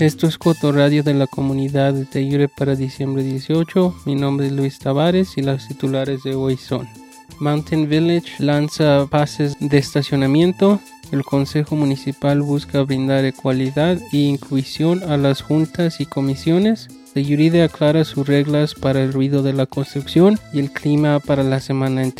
Esto es Radio de la comunidad de Teyure para diciembre 18. Mi nombre es Luis Tavares y las titulares de hoy son Mountain Village lanza pases de estacionamiento. El Consejo Municipal busca brindar ecualidad e inclusión a las juntas y comisiones. Teyuride aclara sus reglas para el ruido de la construcción y el clima para la semana en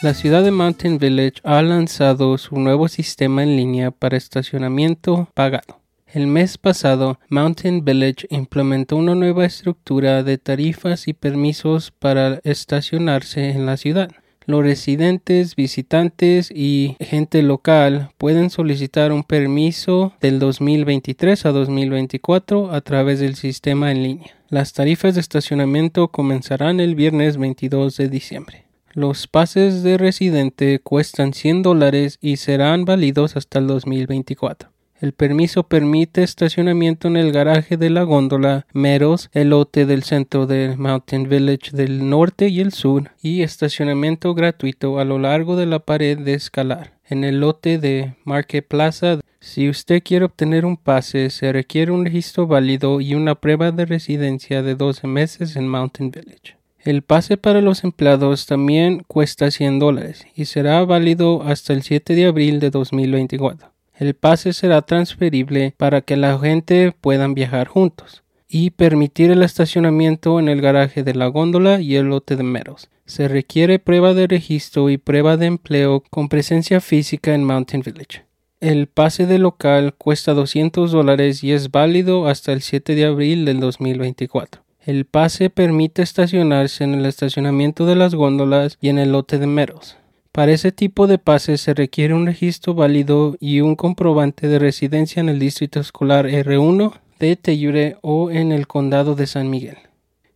La ciudad de Mountain Village ha lanzado su nuevo sistema en línea para estacionamiento pagado. El mes pasado, Mountain Village implementó una nueva estructura de tarifas y permisos para estacionarse en la ciudad. Los residentes, visitantes y gente local pueden solicitar un permiso del 2023 a 2024 a través del sistema en línea. Las tarifas de estacionamiento comenzarán el viernes 22 de diciembre. Los pases de residente cuestan 100 dólares y serán válidos hasta el 2024. El permiso permite estacionamiento en el garaje de la góndola Meros, el lote del centro de Mountain Village del norte y el sur, y estacionamiento gratuito a lo largo de la pared de escalar. En el lote de Market Plaza, si usted quiere obtener un pase, se requiere un registro válido y una prueba de residencia de 12 meses en Mountain Village. El pase para los empleados también cuesta 100 dólares y será válido hasta el 7 de abril de 2024. El pase será transferible para que la gente puedan viajar juntos y permitir el estacionamiento en el garaje de la góndola y el lote de meros. Se requiere prueba de registro y prueba de empleo con presencia física en Mountain Village. El pase de local cuesta 200 dólares y es válido hasta el 7 de abril del 2024. El pase permite estacionarse en el estacionamiento de las góndolas y en el lote de meros. Para ese tipo de pase se requiere un registro válido y un comprobante de residencia en el distrito escolar R1 de Teyure o en el condado de San Miguel.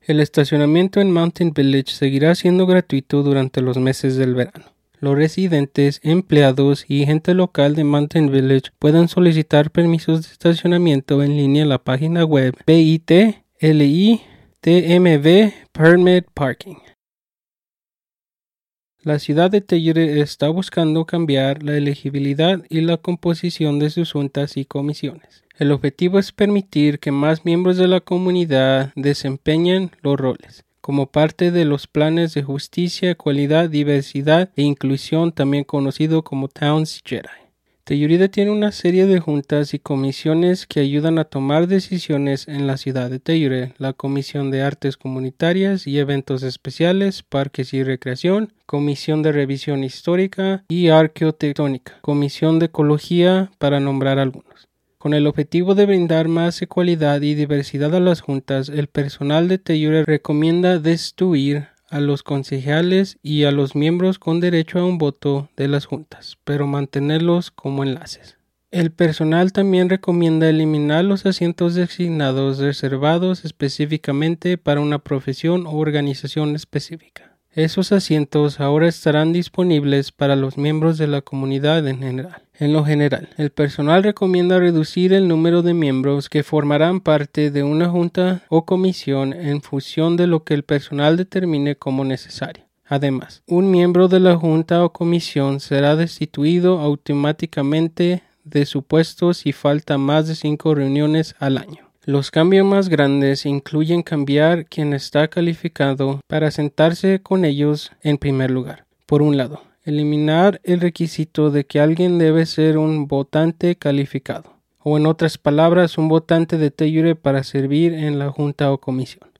El estacionamiento en Mountain Village seguirá siendo gratuito durante los meses del verano. Los residentes, empleados y gente local de Mountain Village pueden solicitar permisos de estacionamiento en línea en la página web BITLI TMV Permit Parking. La ciudad de Tellure está buscando cambiar la elegibilidad y la composición de sus juntas y comisiones. El objetivo es permitir que más miembros de la comunidad desempeñen los roles como parte de los planes de justicia, ecualidad, diversidad e inclusión, también conocido como Towns Jedi. Telluride tiene una serie de juntas y comisiones que ayudan a tomar decisiones en la ciudad de Tellure, la Comisión de Artes Comunitarias y Eventos Especiales, Parques y Recreación, Comisión de Revisión Histórica y Arqueotectónica, Comisión de Ecología, para nombrar algunos. Con el objetivo de brindar más ecualidad y diversidad a las juntas, el personal de Tellure recomienda destruir a los concejales y a los miembros con derecho a un voto de las juntas, pero mantenerlos como enlaces. El personal también recomienda eliminar los asientos designados reservados específicamente para una profesión o organización específica. Esos asientos ahora estarán disponibles para los miembros de la comunidad en general. En lo general, el personal recomienda reducir el número de miembros que formarán parte de una junta o comisión en función de lo que el personal determine como necesario. Además, un miembro de la junta o comisión será destituido automáticamente de su puesto si falta más de cinco reuniones al año. Los cambios más grandes incluyen cambiar quien está calificado para sentarse con ellos en primer lugar. Por un lado, eliminar el requisito de que alguien debe ser un votante calificado, o en otras palabras, un votante de Teyure para servir en la junta o comisión.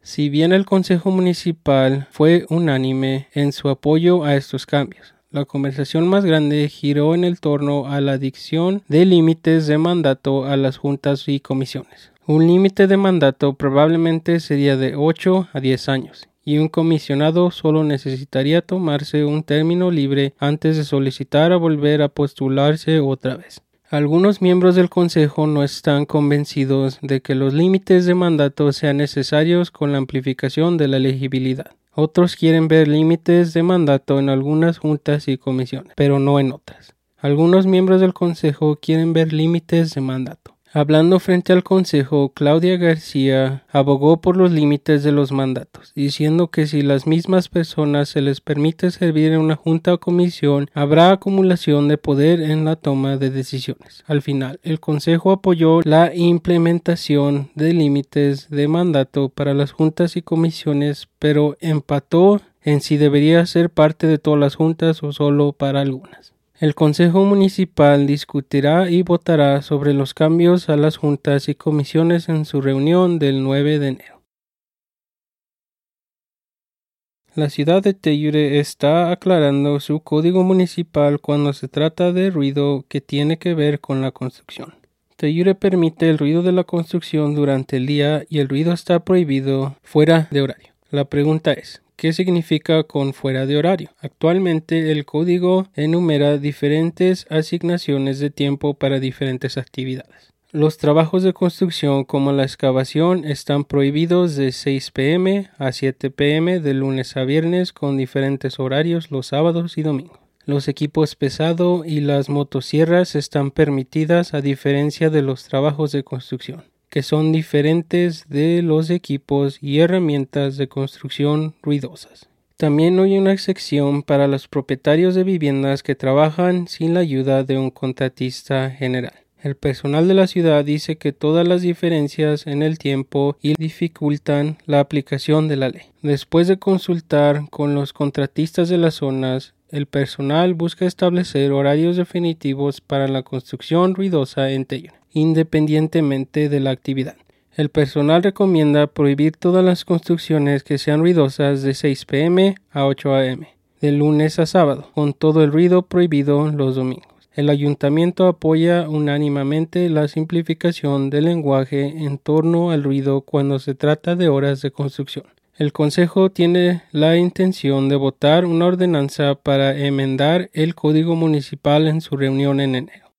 Si bien el Consejo Municipal fue unánime en su apoyo a estos cambios, la conversación más grande giró en el torno a la adicción de límites de mandato a las juntas y comisiones. Un límite de mandato probablemente sería de 8 a 10 años y un comisionado solo necesitaría tomarse un término libre antes de solicitar a volver a postularse otra vez. Algunos miembros del Consejo no están convencidos de que los límites de mandato sean necesarios con la amplificación de la elegibilidad. Otros quieren ver límites de mandato en algunas juntas y comisiones, pero no en otras. Algunos miembros del Consejo quieren ver límites de mandato. Hablando frente al Consejo, Claudia García abogó por los límites de los mandatos, diciendo que si las mismas personas se les permite servir en una junta o comisión, habrá acumulación de poder en la toma de decisiones. Al final, el Consejo apoyó la implementación de límites de mandato para las juntas y comisiones, pero empató en si debería ser parte de todas las juntas o solo para algunas. El Consejo Municipal discutirá y votará sobre los cambios a las juntas y comisiones en su reunión del 9 de enero. La ciudad de Teyure está aclarando su código municipal cuando se trata de ruido que tiene que ver con la construcción. Teyure permite el ruido de la construcción durante el día y el ruido está prohibido fuera de horario. La pregunta es, ¿Qué significa con fuera de horario? Actualmente el código enumera diferentes asignaciones de tiempo para diferentes actividades. Los trabajos de construcción como la excavación están prohibidos de 6 pm a 7 pm de lunes a viernes con diferentes horarios los sábados y domingos. Los equipos pesado y las motosierras están permitidas a diferencia de los trabajos de construcción que son diferentes de los equipos y herramientas de construcción ruidosas. También hay una excepción para los propietarios de viviendas que trabajan sin la ayuda de un contratista general. El personal de la ciudad dice que todas las diferencias en el tiempo y dificultan la aplicación de la ley. Después de consultar con los contratistas de las zonas, el personal busca establecer horarios definitivos para la construcción ruidosa en Taylor independientemente de la actividad. El personal recomienda prohibir todas las construcciones que sean ruidosas de 6 pm a 8 am, de lunes a sábado, con todo el ruido prohibido los domingos. El ayuntamiento apoya unánimemente la simplificación del lenguaje en torno al ruido cuando se trata de horas de construcción. El Consejo tiene la intención de votar una ordenanza para enmendar el Código Municipal en su reunión en enero.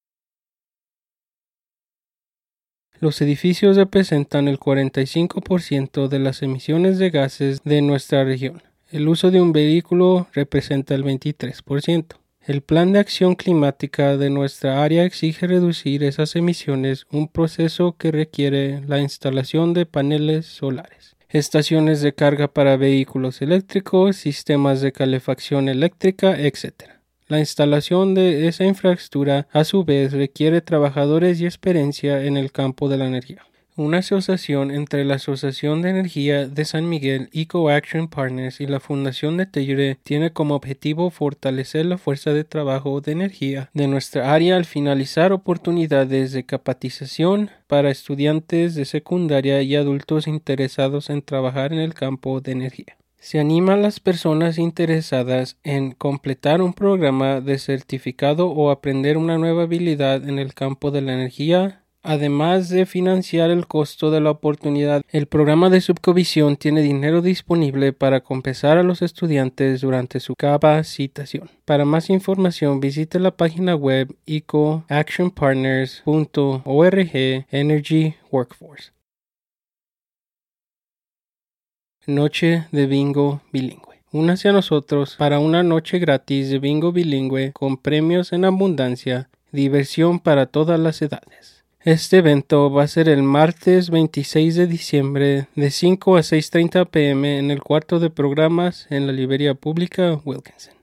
Los edificios representan el 45% de las emisiones de gases de nuestra región. El uso de un vehículo representa el 23%. El plan de acción climática de nuestra área exige reducir esas emisiones, un proceso que requiere la instalación de paneles solares, estaciones de carga para vehículos eléctricos, sistemas de calefacción eléctrica, etc. La instalación de esa infraestructura a su vez requiere trabajadores y experiencia en el campo de la energía. Una asociación entre la Asociación de Energía de San Miguel, Eco Action Partners y la Fundación de Teyure tiene como objetivo fortalecer la fuerza de trabajo de energía de nuestra área al finalizar oportunidades de capacitación para estudiantes de secundaria y adultos interesados en trabajar en el campo de energía. Se anima a las personas interesadas en completar un programa de certificado o aprender una nueva habilidad en el campo de la energía. Además de financiar el costo de la oportunidad, el programa de subcomisión tiene dinero disponible para compensar a los estudiantes durante su capacitación. Para más información visite la página web ecoactionpartners.org Energy Workforce. Noche de bingo bilingüe. Únase a nosotros para una noche gratis de bingo bilingüe con premios en abundancia, diversión para todas las edades. Este evento va a ser el martes 26 de diciembre de 5 a 6.30 pm en el cuarto de programas en la librería pública Wilkinson.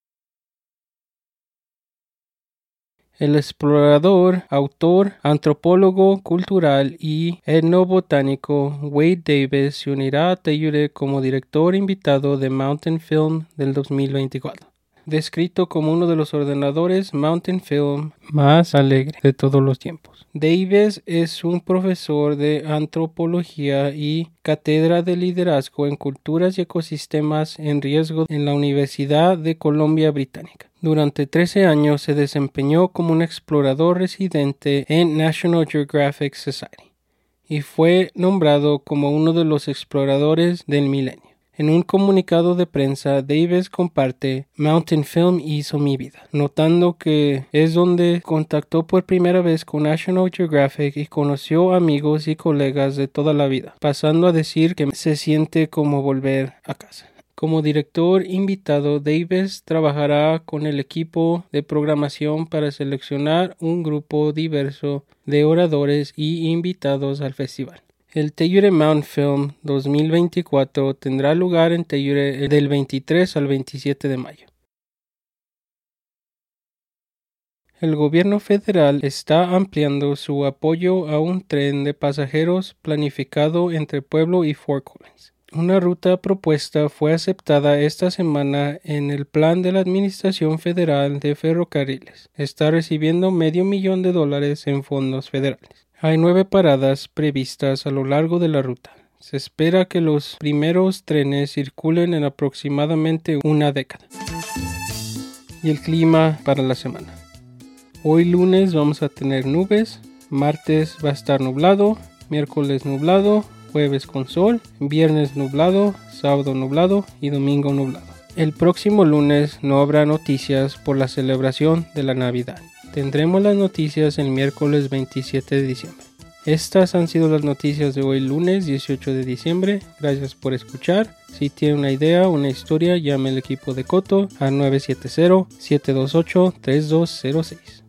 El explorador, autor, antropólogo cultural y etnobotánico Wade Davis se unirá a Teyure como director invitado de Mountain Film del 2024 descrito como uno de los ordenadores Mountain Film más alegre de todos los tiempos. Davis es un profesor de antropología y cátedra de liderazgo en culturas y ecosistemas en riesgo en la Universidad de Columbia Británica. Durante 13 años se desempeñó como un explorador residente en National Geographic Society y fue nombrado como uno de los exploradores del milenio. En un comunicado de prensa, Davis comparte Mountain Film hizo mi vida, notando que es donde contactó por primera vez con National Geographic y conoció amigos y colegas de toda la vida, pasando a decir que se siente como volver a casa. Como director invitado, Davis trabajará con el equipo de programación para seleccionar un grupo diverso de oradores y invitados al festival. El Teyure Mount Film 2024 tendrá lugar en Teyure del 23 al 27 de mayo. El gobierno federal está ampliando su apoyo a un tren de pasajeros planificado entre Pueblo y Fort Collins. Una ruta propuesta fue aceptada esta semana en el plan de la Administración Federal de Ferrocarriles. Está recibiendo medio millón de dólares en fondos federales. Hay nueve paradas previstas a lo largo de la ruta. Se espera que los primeros trenes circulen en aproximadamente una década. Y el clima para la semana. Hoy lunes vamos a tener nubes, martes va a estar nublado, miércoles nublado, jueves con sol, viernes nublado, sábado nublado y domingo nublado. El próximo lunes no habrá noticias por la celebración de la Navidad. Tendremos las noticias el miércoles 27 de diciembre. Estas han sido las noticias de hoy lunes 18 de diciembre. Gracias por escuchar. Si tiene una idea una historia, llame al equipo de Coto a 970-728-3206.